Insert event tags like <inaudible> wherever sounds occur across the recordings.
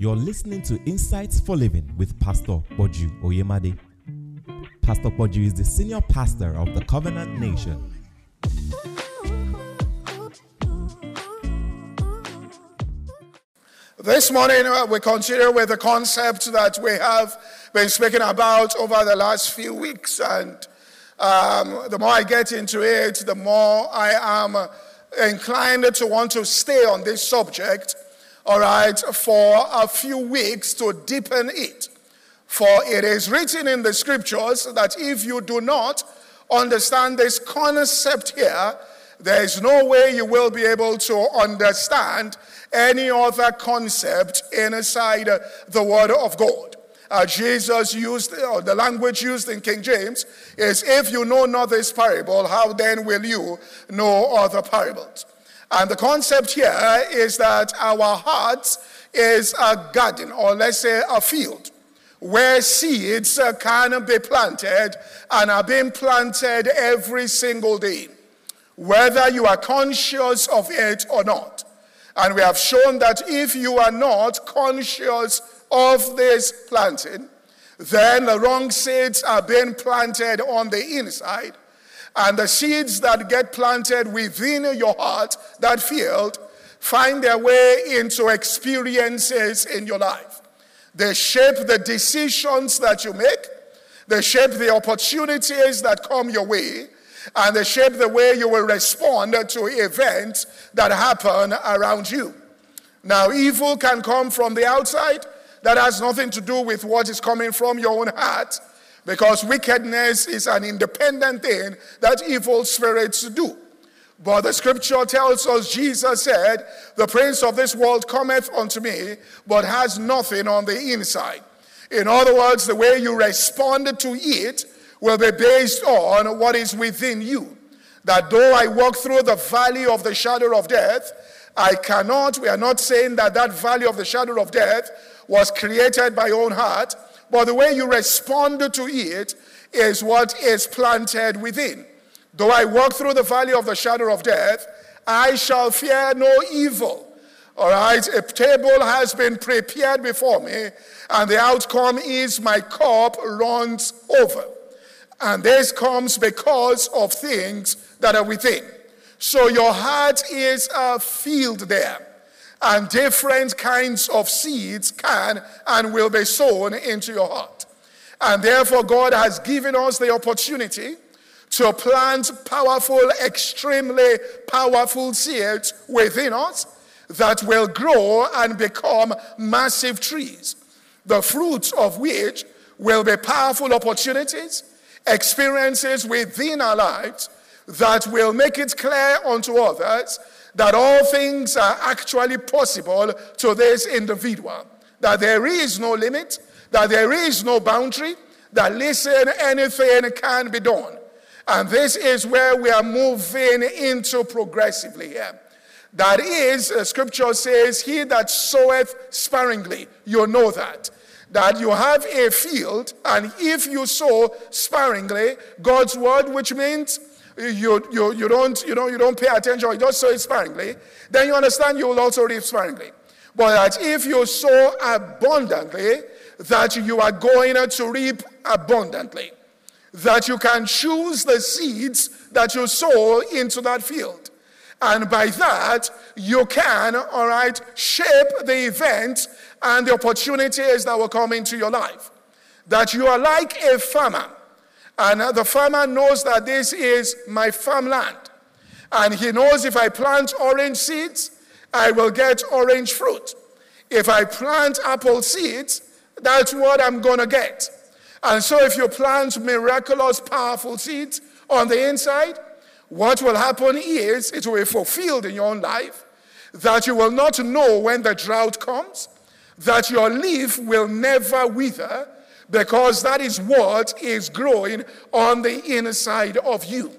You're listening to Insights for Living with Pastor Poju Oyemade. Pastor Poju is the senior pastor of the Covenant Nation. This morning, uh, we continue with the concept that we have been speaking about over the last few weeks. And um, the more I get into it, the more I am inclined to want to stay on this subject, all right, for a few weeks to deepen it. For it is written in the scriptures that if you do not understand this concept here, there is no way you will be able to understand any other concept inside the Word of God. Uh, Jesus used, or the language used in King James is, if you know not this parable, how then will you know other parables? And the concept here is that our heart is a garden, or let's say a field, where seeds uh, can be planted and are being planted every single day, whether you are conscious of it or not. And we have shown that if you are not conscious of this planting, then the wrong seeds are being planted on the inside. And the seeds that get planted within your heart, that field, find their way into experiences in your life. They shape the decisions that you make, they shape the opportunities that come your way, and they shape the way you will respond to events that happen around you. Now, evil can come from the outside. That has nothing to do with what is coming from your own heart, because wickedness is an independent thing that evil spirits do. But the scripture tells us Jesus said, The prince of this world cometh unto me, but has nothing on the inside. In other words, the way you respond to it will be based on what is within you. That though I walk through the valley of the shadow of death, I cannot, we are not saying that that valley of the shadow of death was created by your own heart, but the way you respond to it is what is planted within. Though I walk through the valley of the shadow of death, I shall fear no evil. All right, a table has been prepared before me, and the outcome is my cup runs over. And this comes because of things that are within. So your heart is a field there. And different kinds of seeds can and will be sown into your heart. And therefore, God has given us the opportunity to plant powerful, extremely powerful seeds within us that will grow and become massive trees, the fruits of which will be powerful opportunities experiences within our lives that will make it clear unto others that all things are actually possible to this individual. That there is no limit, that there is no boundary, that listen, anything can be done. And this is where we are moving into progressively here. That is, scripture says, He that soweth sparingly, you know that that you have a field, and if you sow sparingly, God's word, which means you, you, you, don't, you, know, you don't pay attention, you just sow it sparingly, then you understand you will also reap sparingly. But that if you sow abundantly, that you are going to reap abundantly. That you can choose the seeds that you sow into that field. And by that, you can, all right, shape the event and the opportunities that will come into your life. That you are like a farmer, and uh, the farmer knows that this is my farmland. And he knows if I plant orange seeds, I will get orange fruit. If I plant apple seeds, that's what I'm going to get. And so, if you plant miraculous, powerful seeds on the inside, what will happen is it will be fulfilled in your own life that you will not know when the drought comes, that your leaf will never wither, because that is what is growing on the inside of you.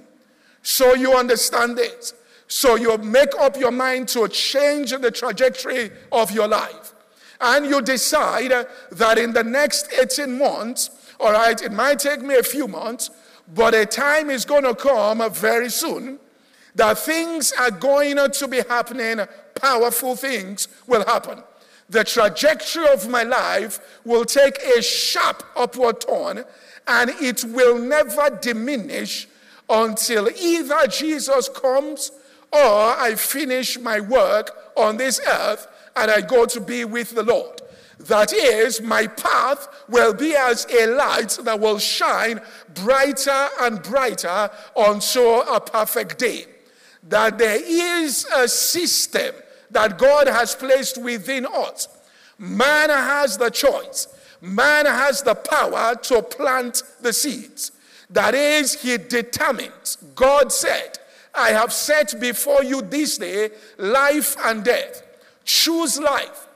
So you understand it. So you make up your mind to change the trajectory of your life. And you decide that in the next 18 months, all right, it might take me a few months, but a time is going to come very soon that things are going to be happening, powerful things will happen. The trajectory of my life will take a sharp upward turn and it will never diminish until either Jesus comes or I finish my work on this earth and I go to be with the Lord. That is, my path will be as a light that will shine brighter and brighter until a perfect day. That there is a system that God has placed within us. Man has the choice, man has the power to plant the seeds. That is, he determines. God said, I have set before you this day life and death. Choose life.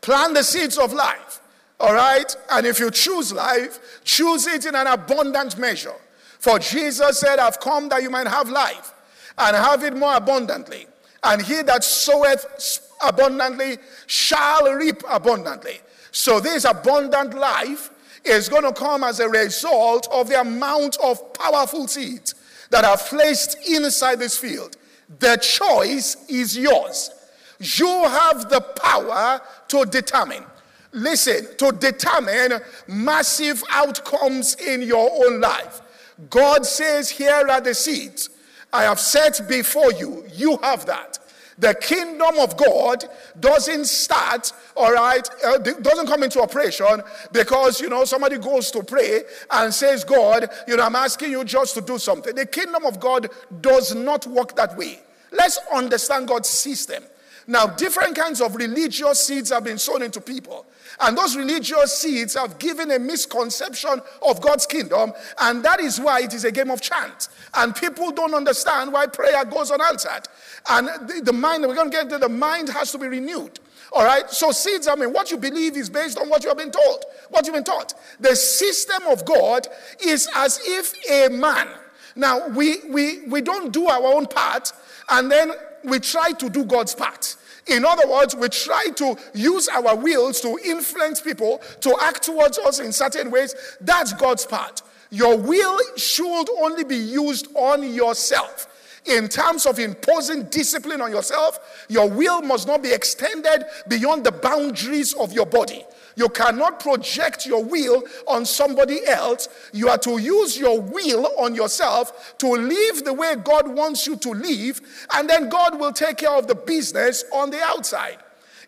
Plant the seeds of life. All right? And if you choose life, choose it in an abundant measure. For Jesus said, I've come that you might have life and have it more abundantly. And he that soweth abundantly shall reap abundantly. So, this abundant life is going to come as a result of the amount of powerful seeds that are placed inside this field. The choice is yours. You have the power to determine. Listen, to determine massive outcomes in your own life. God says, Here are the seeds I have set before you. You have that. The kingdom of God doesn't start, all right, uh, doesn't come into operation because, you know, somebody goes to pray and says, God, you know, I'm asking you just to do something. The kingdom of God does not work that way. Let's understand God's system. Now, different kinds of religious seeds have been sown into people. And those religious seeds have given a misconception of God's kingdom. And that is why it is a game of chance. And people don't understand why prayer goes unanswered. And the, the mind, we're going to get to the mind has to be renewed. All right? So, seeds, I mean, what you believe is based on what you have been told, what you've been taught. The system of God is as if a man. Now, we, we, we don't do our own part, and then we try to do God's part. In other words, we try to use our wills to influence people to act towards us in certain ways. That's God's part. Your will should only be used on yourself. In terms of imposing discipline on yourself, your will must not be extended beyond the boundaries of your body. You cannot project your will on somebody else. You are to use your will on yourself to live the way God wants you to live, and then God will take care of the business on the outside.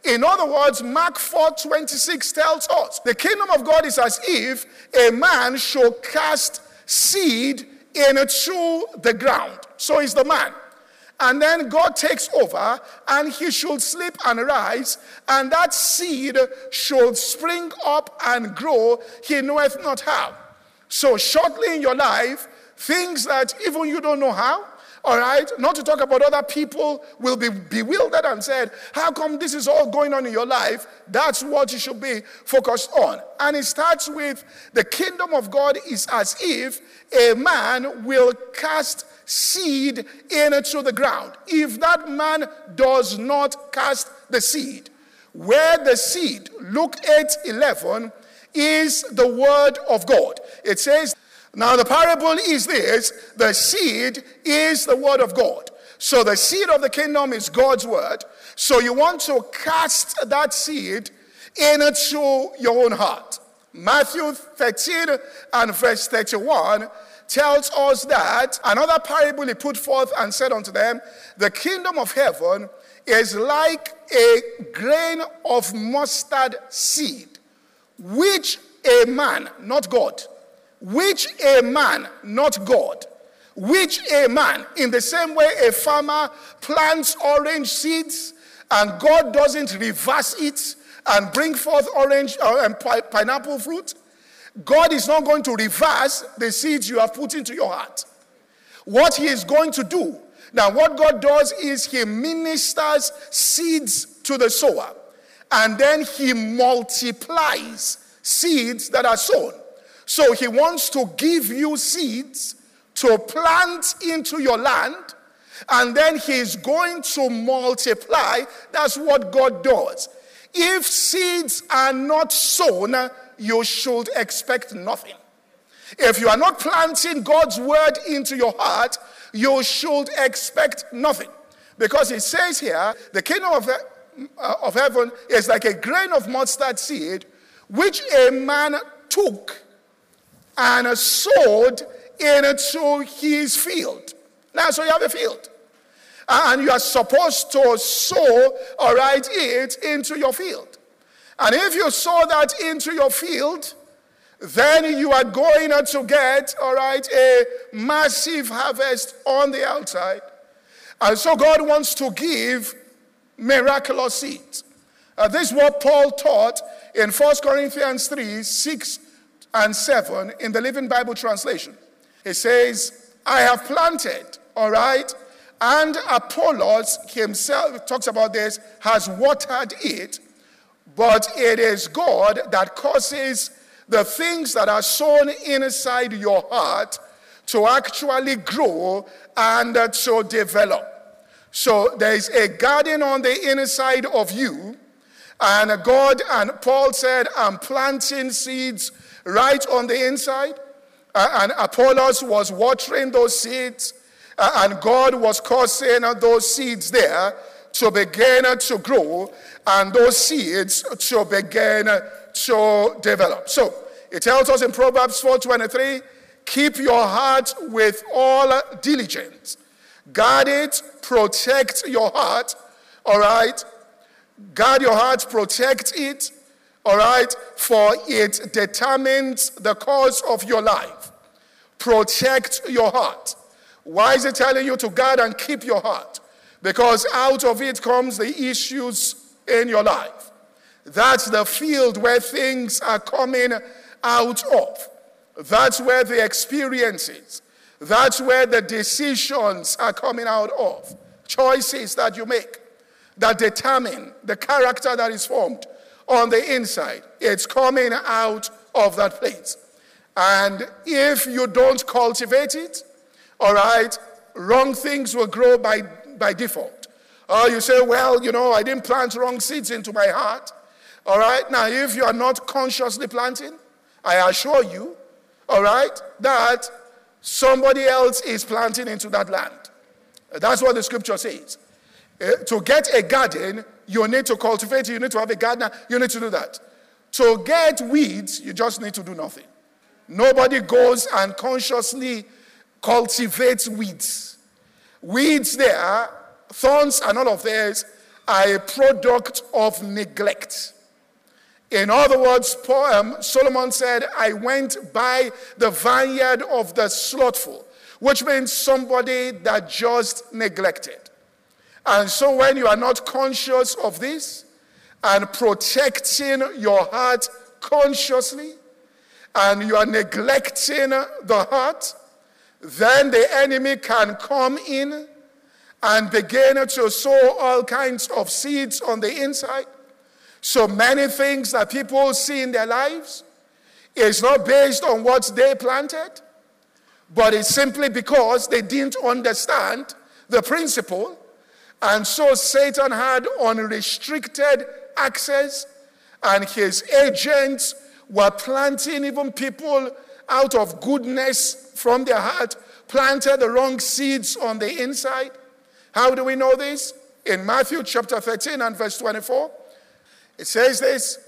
In other words, Mark 4 26 tells us the kingdom of God is as if a man should cast seed into the ground. So is the man. And then God takes over, and he should sleep and rise, and that seed should spring up and grow, he knoweth not how. So, shortly in your life, things that even you don't know how, all right, not to talk about other people will be bewildered and said, How come this is all going on in your life? That's what you should be focused on. And it starts with the kingdom of God is as if a man will cast seed into the ground. If that man does not cast the seed, where the seed, Luke 8 11, is the word of God. It says, Now the parable is this the seed is the word of God. So the seed of the kingdom is God's word. So you want to cast that seed into your own heart. Matthew 13 and verse 31 tells us that another parable he put forth and said unto them, The kingdom of heaven is like a grain of mustard seed, which a man, not God, which a man, not God, which a man, in the same way a farmer plants orange seeds and God doesn't reverse it and bring forth orange uh, and pineapple fruit, God is not going to reverse the seeds you have put into your heart. What He is going to do, now, what God does is He ministers seeds to the sower, and then He multiplies seeds that are sown. So He wants to give you seeds to plant into your land, and then He's going to multiply. That's what God does. If seeds are not sown, you should expect nothing. If you are not planting God's word into your heart, you should expect nothing. Because it says here, the kingdom of uh, of heaven is like a grain of mustard seed, which a man took and a sowed into his field. Now, so you have a field. And you are supposed to sow, all right, it into your field. And if you sow that into your field, then you are going to get, all right, a massive harvest on the outside. And so God wants to give miraculous seeds. Uh, this is what Paul taught in 1 Corinthians 3 6 and 7 in the Living Bible translation. He says, I have planted, all right, and Apollos himself talks about this, has watered it, but it is God that causes the things that are sown inside your heart to actually grow and to develop. So there is a garden on the inside of you, and God and Paul said, I'm planting seeds right on the inside. Uh, and Apollos was watering those seeds, uh, and God was causing those seeds there to begin to grow, and those seeds to begin to develop. So it tells us in Proverbs 4:23, keep your heart with all diligence. Guard it, protect your heart, all right? Guard your heart, protect it, all right? For it determines the course of your life. Protect your heart. Why is it telling you to guard and keep your heart? Because out of it comes the issues in your life. That's the field where things are coming out of. That's where the experiences, that's where the decisions are coming out of. Choices that you make that determine the character that is formed on the inside. It's coming out of that place. And if you don't cultivate it, all right, wrong things will grow by, by default. Or you say, well, you know, I didn't plant wrong seeds into my heart. All right, now if you are not consciously planting, I assure you, all right, that somebody else is planting into that land. That's what the scripture says. Uh, to get a garden, you need to cultivate you need to have a gardener, you need to do that. To get weeds, you just need to do nothing. Nobody goes and consciously cultivates weeds. Weeds there, thorns and all of theirs, are a product of neglect. In other words, poem, Solomon said, I went by the vineyard of the slothful, which means somebody that just neglected. And so when you are not conscious of this and protecting your heart consciously, and you are neglecting the heart, then the enemy can come in and begin to sow all kinds of seeds on the inside so many things that people see in their lives is not based on what they planted, but it's simply because they didn't understand the principle. And so Satan had unrestricted access, and his agents were planting even people out of goodness from their heart, planted the wrong seeds on the inside. How do we know this? In Matthew chapter 13 and verse 24. It says this,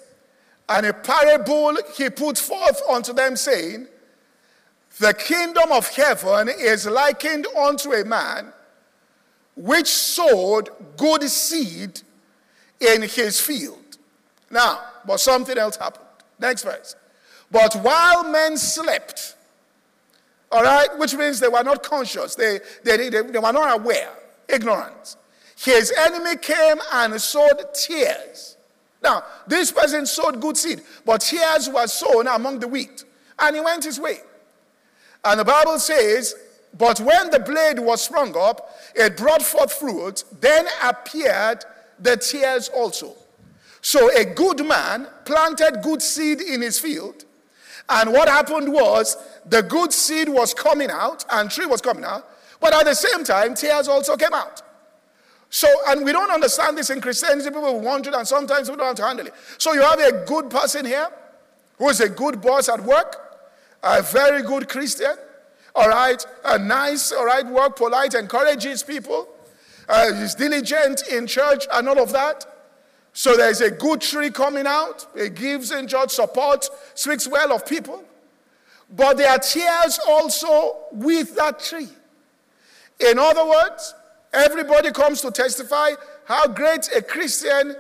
and a parable he put forth unto them, saying, The kingdom of heaven is likened unto a man which sowed good seed in his field. Now, but something else happened. Next verse. But while men slept, all right, which means they were not conscious, they, they, they, they were not aware, ignorant. His enemy came and sowed tares. now, this person sowed good seed, but tares were sown among the wheat, and he went his way. And the Bible says, But when the blade was sprung up, it brought forth fruit, then appeared the tares also. So a good man planted good seed in his field, and what happened was the good seed was coming out, and tree was coming out, but at the same time, tares also came out. So, and we don't understand this in Christianity. People want it, and sometimes we don't have to handle it. So, you have a good person here who is a good boss at work, a very good Christian, all right, a nice, all right, work, polite, encourages people, uh, is diligent in church, and all of that. So there's a good tree coming out. It gives in church support, speaks well of people. But there are tares also with that tree. In other words, everybody comes to testify how great a Christian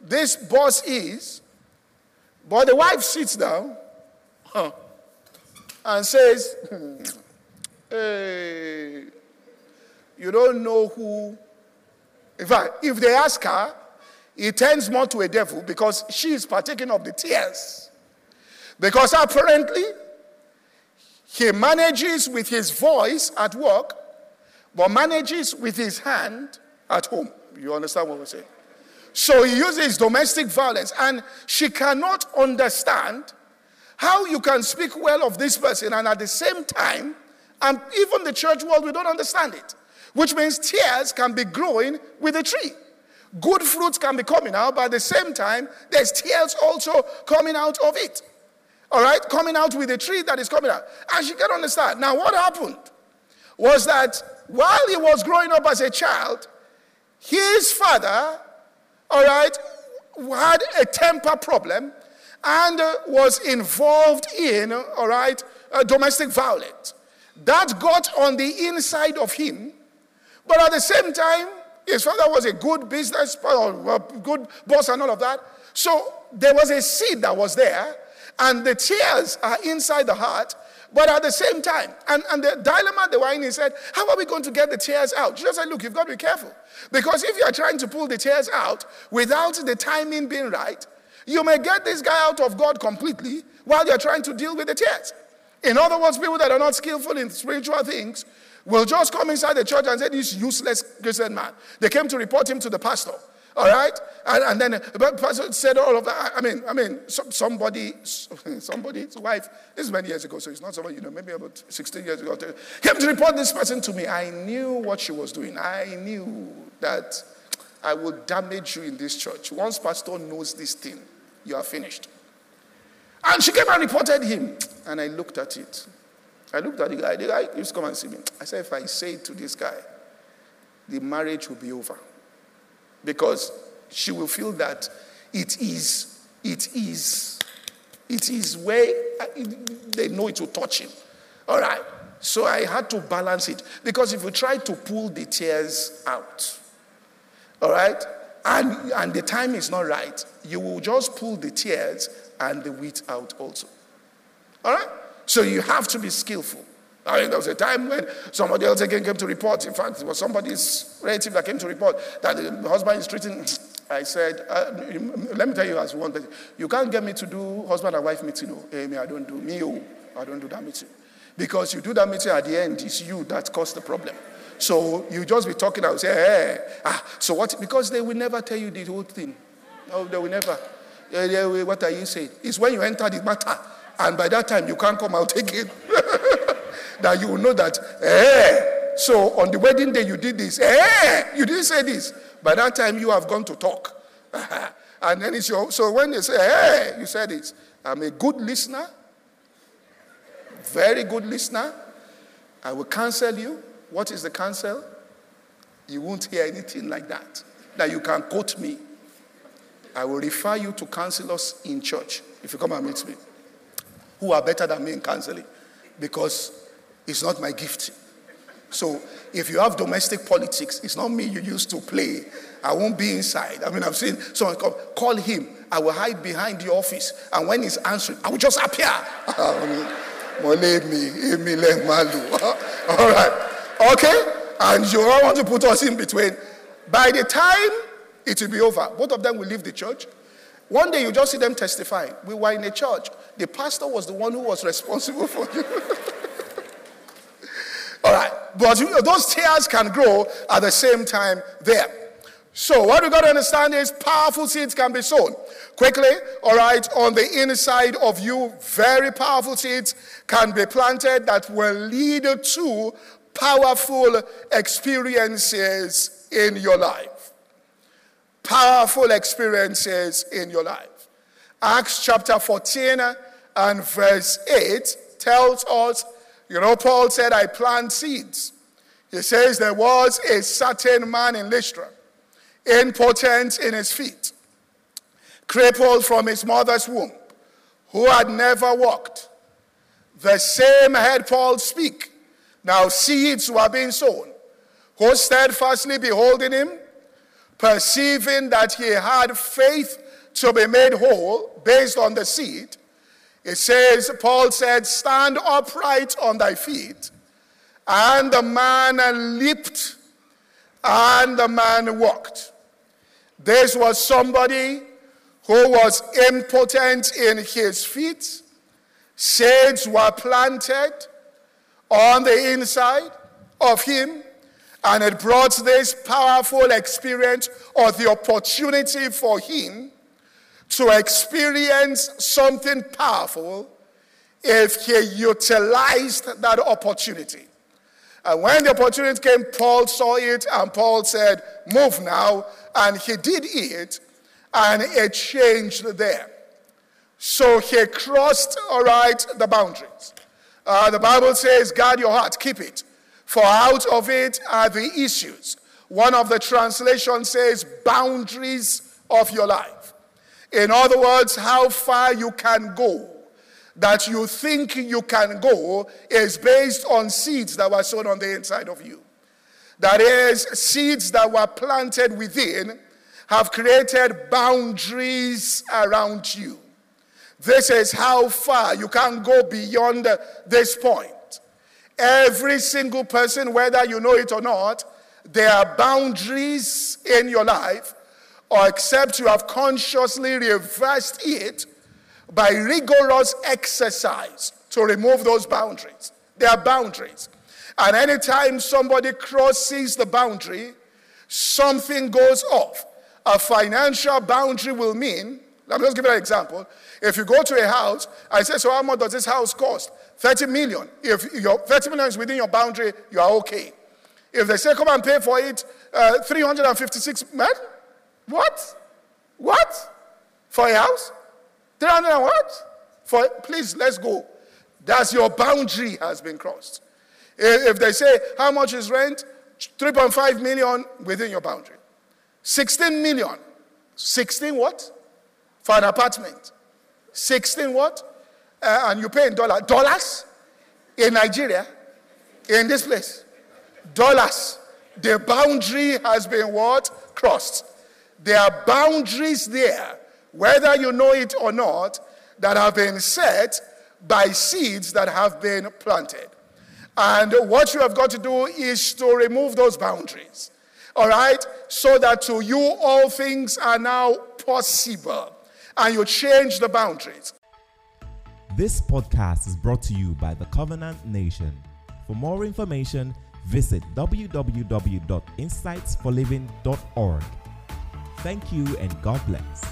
this boss is. But the wife sits down huh, and says, <laughs> Hey, you don't know who. In fact, if they ask her, it turns more to a devil because she is partaking of the tares. Because apparently, he manages with his voice at work, but manages with his hand at home. You understand what we're saying? So he uses domestic violence, and she cannot understand how you can speak well of this person and at the same time, and even the church world, we don't understand it. Which means tares can be growing with a tree. Good fruits can be coming out, but at the same time, there's tares also coming out of it. All right? Coming out with a tree that is coming out. As you can understand. Now, what happened was that while he was growing up as a child, his father, all right, had a temper problem and uh, was involved in, all right, uh, domestic violence. That got on the inside of him, but at the same time, his father was a good business, a good boss, and all of that. So there was a seed that was there, and the tares are inside the heart. But at the same time, and, and the dilemma the wine he said, How are we going to get the tares out? Jesus said, Look, you've got to be careful. Because if you are trying to pull the tares out without the timing being right, you may get this guy out of God completely while you're trying to deal with the tares. In other words, people that are not skillful in spiritual things will just come inside the church and say, This useless Christian man. They came to report him to the pastor. All right? And, and then the pastor said all of that. I mean, I mean, somebody, <laughs> somebody's wife, this is many years ago, so it's not somebody, you know, maybe about 16 years ago, came to report this person to me. I knew what she was doing. I knew that I will damage you in this church. Once pastor knows this thing, you are finished. And she came and reported him. And I looked at it. I looked at the guy. The guy used to come and see me. I said, if I say to this guy, the marriage will be over. Because she will feel that it is, it is, it is where uh, they know it will touch him. All right. So I had to balance it. Because if you try to pull the tares out, all right, and, and the time is not right, you will just pull the tares and the wheat out also. All right? So you have to be skillful. I mean, there was a time when somebody else again came to report. In fact, it was somebody's relative that came to report that the husband is treating. I said, uh, let me tell you as one thing. You can't get me to do husband and wife meeting. Oh, me, I don't do. Me, oh, I don't do that meeting. Because you do that meeting at the end, it's you that caused the problem. So you just be talking and say, hey, ah, so what? Because they will never tell you the whole thing. No, they will never. What are you saying? It's when you enter the matter and by that time, you can't come out <laughs> again. that you will know that, eh, so on the wedding day you did this, eh, you didn't say this. By that time, you have gone to talk. <laughs> and then it's your, so when they say, eh, you said this. I'm a good listener, very good listener. I will counsel you. What is the counsel? You won't hear anything like that. That you can quote me. I will refer you to counselors in church if you come and meet me who are better than me in counseling because it's not my gift. So if you have domestic politics, it's not me you used to play. I won't be inside. I mean, I've seen someone call, call him. I will hide behind the office. And when he's answering, I will just appear. <laughs> <laughs> All right. Okay? And you all want to put us in between. By the time it will be over, both of them will leave the church. One day you just see them testify. We were in a church. The pastor was the one who was responsible for you. <laughs> all right. But those tares can grow at the same time there. So what we got to understand is powerful seeds can be sown. Quickly, all right, on the inside of you, very powerful seeds can be planted that will lead to powerful experiences in your life powerful experiences in your life. Acts chapter 14 and verse 8 tells us, you know, Paul said, I plant seeds. He says there was a certain man in Lystra, impotent in his feet, crippled from his mother's womb, who had never walked. The same heard Paul speak. Now seeds were being sown, who steadfastly beholding him, perceiving that he had faith to be made whole based on the seed, it says, Paul said, Stand upright on thy feet. And the man leaped and the man walked. This was somebody who was impotent in his feet. Seeds were planted on the inside of him, and it brought this powerful experience or the opportunity for him to experience something powerful if he utilized that opportunity. And when the opportunity came, Paul saw it and Paul said, Move now. And he did it and it changed there. So he crossed, all right, the boundaries. Uh, the Bible says, Guard your heart, keep it, for out of it are the issues. One of the translations says, Boundaries of your life. In other words, how far you can go, that you think you can go, is based on seeds that were sown on the inside of you. That is, seeds that were planted within have created boundaries around you. This is how far you can go beyond this point. Every single person, whether you know it or not, there are boundaries in your life or except you have consciously reversed it by rigorous exercise to remove those boundaries. There are boundaries. And anytime somebody crosses the boundary, something goes off. A financial boundary will mean, let me just give you an example. If you go to a house, I say, so how much does this house cost? 30 million. If your 30 million is within your boundary, you are okay. If they say, come and pay for it, uh, 356 million, what? What? For a house? 300 and what? For, please, let's go. That's your boundary has been crossed. If they say, how much is rent? 3.5 million within your boundary. 16 million. 16 what? For an apartment. 16 what? Uh, and you pay in dollars. Dollars? In Nigeria? In this place? Dollars. The boundary has been what? Crossed. There are boundaries there, whether you know it or not, that have been set by seeds that have been planted. And what you have got to do is to remove those boundaries. All right? So that to you all things are now possible. And you change the boundaries. This podcast is brought to you by the Covenant Nation. For more information, visit www.insightsforliving.org. Thank you and God bless.